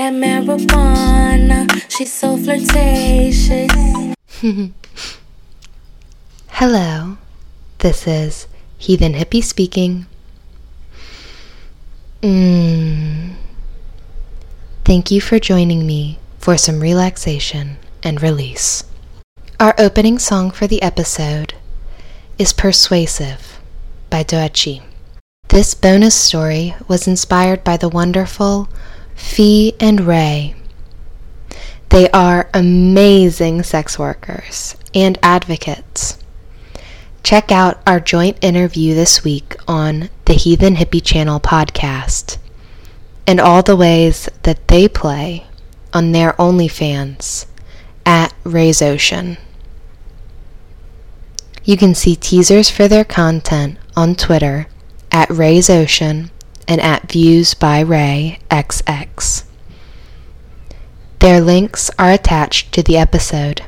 That marijuana. She's so flirtatious. Hello, this is Heathen Hippie speaking. Mm. Thank you for joining me for some relaxation and release. Our opening song for the episode is Persuasive by Doechii. This bonus story was inspired by the wonderful Fée and Ray. They are amazing sex workers and advocates. Check out our joint interview this week on the Heathen Hippie Channel podcast and all the ways that they play on their OnlyFans at Ray's Ocean. You can see teasers for their content on Twitter at Ray's Ocean and at Views by Ray XX. Their links are attached to the episode.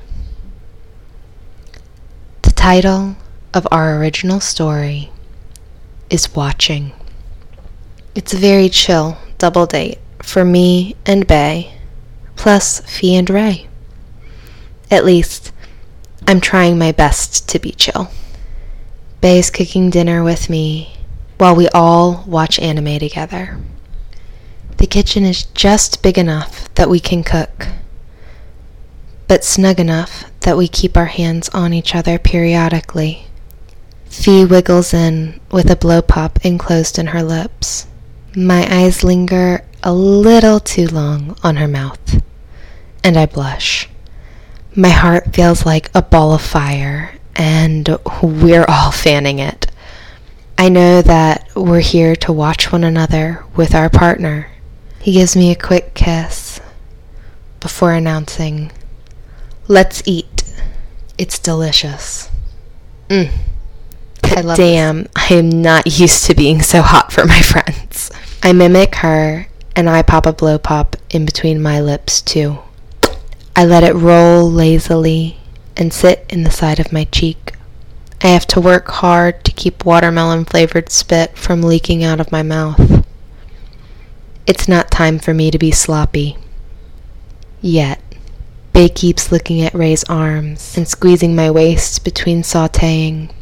The title of our original story is Watching. It's a very chill double date for me and Bay, plus Fée and Ray. At least, I'm trying my best to be chill. Bay's cooking dinner with me while we all watch anime together. The kitchen is just big enough that we can cook, but snug enough that we keep our hands on each other periodically. Fée wiggles in with a blow pop enclosed in her lips. My eyes linger a little too long on her mouth, and I blush. My heart feels like a ball of fire, and we're all fanning it. I know that we're here to watch one another with our partner. He gives me a quick kiss before announcing, Let's eat. It's delicious. Mm. I love Damn, I am not used to being so hot for my friends. I mimic her and I pop a blow pop in between my lips too. I let it roll lazily and sit in the side of my cheek. I have to work hard to keep watermelon flavored spit from leaking out of my mouth. It's not time for me to be sloppy. Yet. Bay keeps looking at Ray's arms and squeezing my waist between sauteing.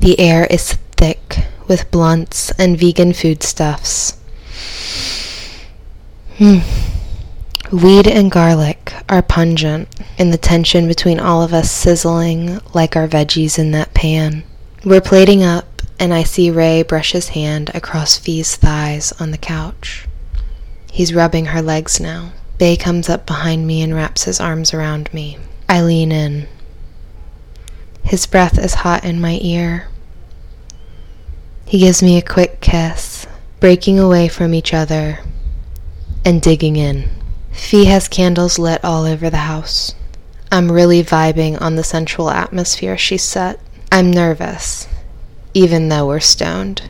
The air is thick with blunts and vegan foodstuffs. Hmm. Weed and garlic are pungent, and the tension between all of us sizzling like our veggies in that pan. We're plating up, and I see Ray brush his hand across Fée's thighs on the couch. He's rubbing her legs now. Bay comes up behind me and wraps his arms around me. I lean in. His breath is hot in my ear. He gives me a quick kiss, breaking away from each other and digging in. Fée has candles lit all over the house. I'm really vibing on the sensual atmosphere she set. I'm nervous, even though we're stoned.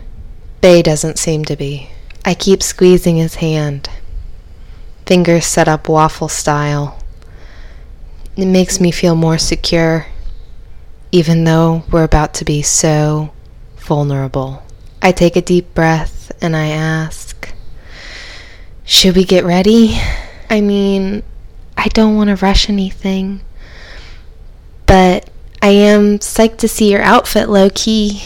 Bay doesn't seem to be. I keep squeezing his hand. Fingers set up waffle style. It makes me feel more secure, even though we're about to be so vulnerable. I take a deep breath and I ask, Should we get ready? I mean, I don't want to rush anything, but I am psyched to see your outfit low key.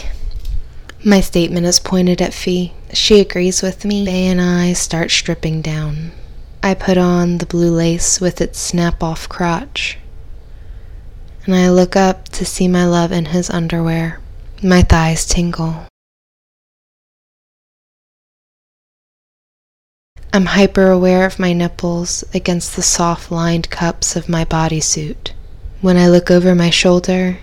My statement is pointed at Fée. She agrees with me. Bay and I start stripping down. I put on the blue lace with its snap off crotch, and I look up to see my love in his underwear. My thighs tingle. I'm hyper aware of my nipples against the soft lined cups of my bodysuit. When I look over my shoulder,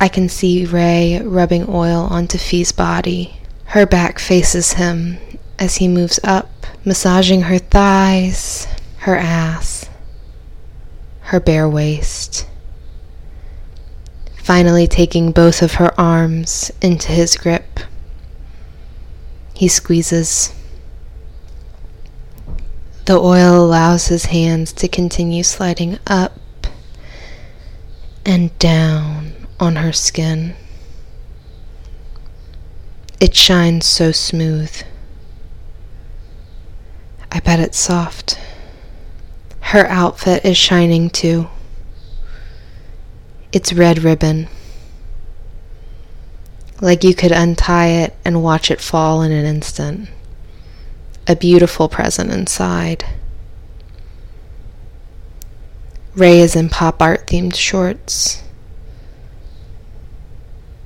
I can see Ray rubbing oil onto Fée's body. Her back faces him as he moves up, massaging her thighs, her ass, her bare waist. Finally, taking both of her arms into his grip, he squeezes the oil allows his hands to continue sliding up and down on her skin. It shines so smooth. I bet it's soft. Her outfit is shining too. It's red ribbon. Like you could untie it and watch it fall in an instant. A beautiful present inside. Ray is in pop art themed shorts.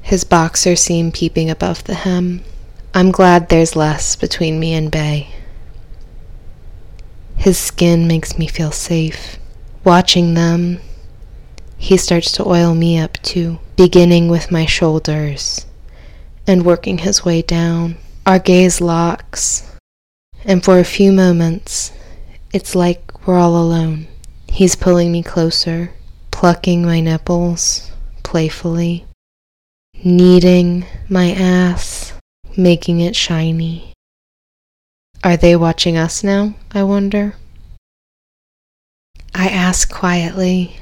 His boxer seam peeping above the hem. I'm glad there's less between me and Bay. His skin makes me feel safe. Watching them, he starts to oil me up too, beginning with my shoulders and working his way down. Our gaze locks, and for a few moments, it's like we're all alone. He's pulling me closer, plucking my nipples playfully, kneading my ass, making it shiny. Are they watching us now, I wonder? I ask quietly,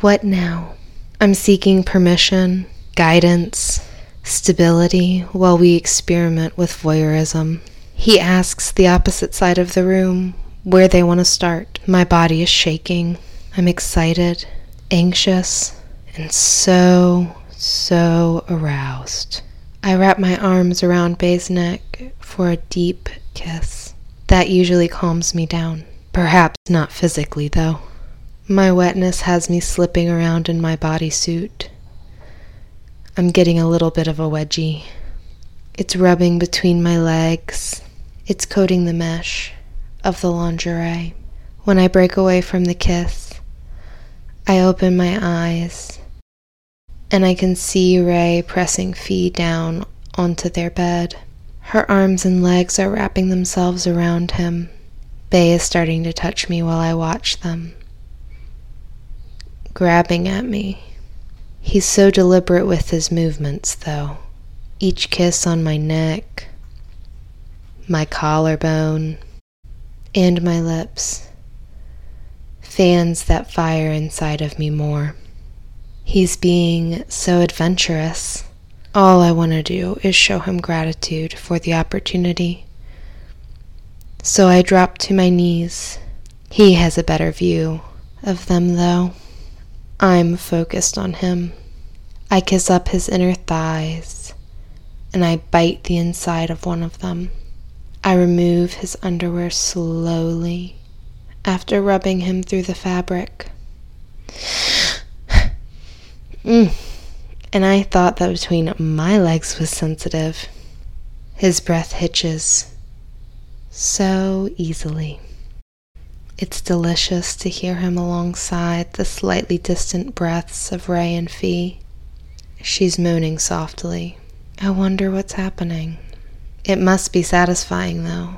What now? I'm seeking permission, guidance, stability while we experiment with voyeurism. He asks the opposite side of the room where they want to start. My body is shaking. I'm excited, anxious, and so, so aroused. I wrap my arms around Bay's neck for a deep kiss. That usually calms me down. Perhaps not physically, though. My wetness has me slipping around in my bodysuit. I'm getting a little bit of a wedgie. It's rubbing between my legs. It's coating the mesh of the lingerie. When I break away from the kiss, I open my eyes and I can see Ray pressing Fée down onto their bed. Her arms and legs are wrapping themselves around him. Bay is starting to touch me while I watch them, grabbing at me. He's so deliberate with his movements, though. Each kiss on my neck, my collarbone, and my lips fans that fire inside of me more. He's being so adventurous. All I want to do is show him gratitude for the opportunity. So I drop to my knees. He has a better view of them, though. I'm focused on him. I kiss up his inner thighs, and I bite the inside of one of them. I remove his underwear slowly after rubbing him through the fabric. mm and I thought that between my legs was sensitive. His breath hitches so easily. It's delicious to hear him alongside the slightly distant breaths of Ray and Fée. She's moaning softly. I wonder what's happening. It must be satisfying, though.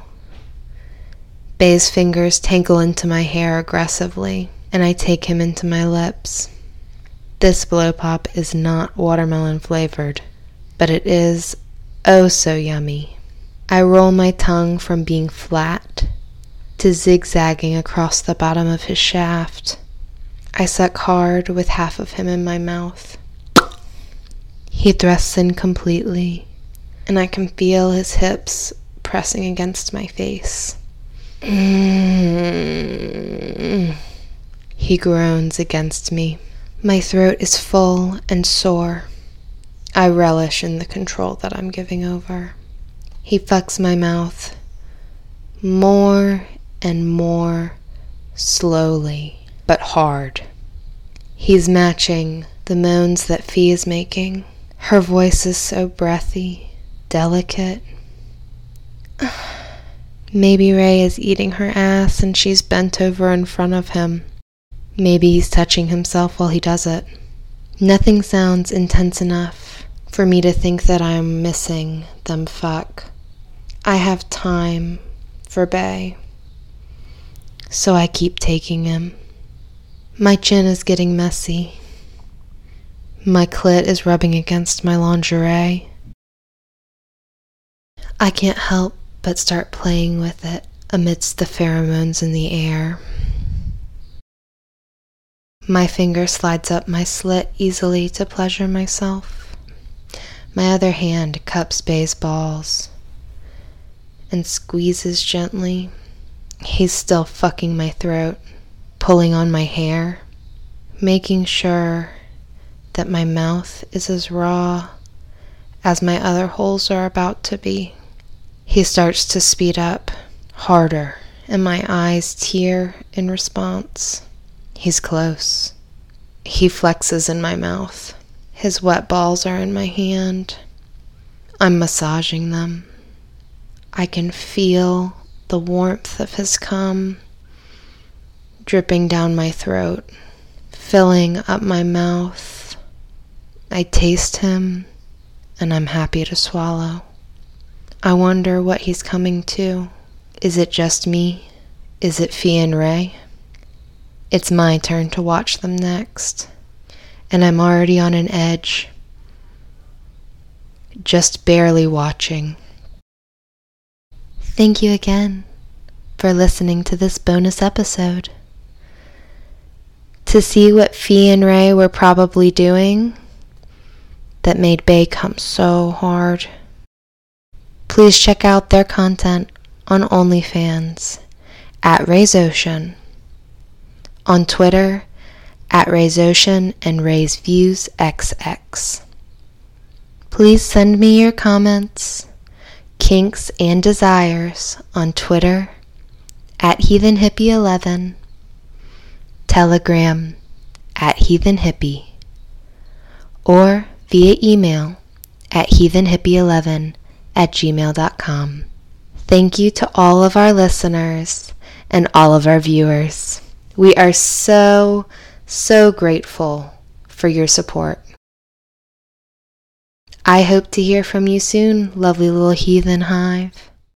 Bay's fingers tangle into my hair aggressively, and I take him into my lips. This blow pop is not watermelon flavored, but it is oh so yummy. I roll my tongue from being flat to zigzagging across the bottom of his shaft. I suck hard with half of him in my mouth. He thrusts in completely, and I can feel his hips pressing against my face. Mm. He groans against me. My throat is full and sore. I relish in the control that I'm giving over. He fucks my mouth more and more slowly, but hard. He's matching the moans that Fée is making. Her voice is so breathy, delicate. Maybe Ray is eating her ass and she's bent over in front of him. Maybe he's touching himself while he does it. Nothing sounds intense enough for me to think that I'm missing them fuck. I have time for Bay, so I keep taking him. My chin is getting messy. My clit is rubbing against my lingerie. I can't help but start playing with it amidst the pheromones in the air. My finger slides up my slit easily to pleasure myself. My other hand cups Bay's balls and squeezes gently, He's still fucking my throat, pulling on my hair, making sure that my mouth is as raw as my other holes are about to be. He starts to speed up, harder, and my eyes tear in response. He's close. He flexes in my mouth. His wet balls are in my hand. I'm massaging them. I can feel the warmth of his cum dripping down my throat, filling up my mouth. I taste him and I'm happy to swallow. I wonder what he's coming to. Is it just me? Is it Fée and Ray? It's my turn to watch them next, and I'm already on an edge, just barely watching. Thank you again for listening to this bonus episode. To see what Fée and Ray were probably doing that made Bay come so hard. Please check out their content on OnlyFans at Ray's Ocean, on Twitter at Ray's Ocean and Ray's Views XX. Please send me your comments, kinks, and desires on Twitter at Heathen Hippie 11, Telegram at Heathen Hippie, or via email at heathenhippie11 at gmail.com. Thank you to all of our listeners and all of our viewers. We are so, so grateful for your support. I hope to hear from you soon, lovely little heathen hive.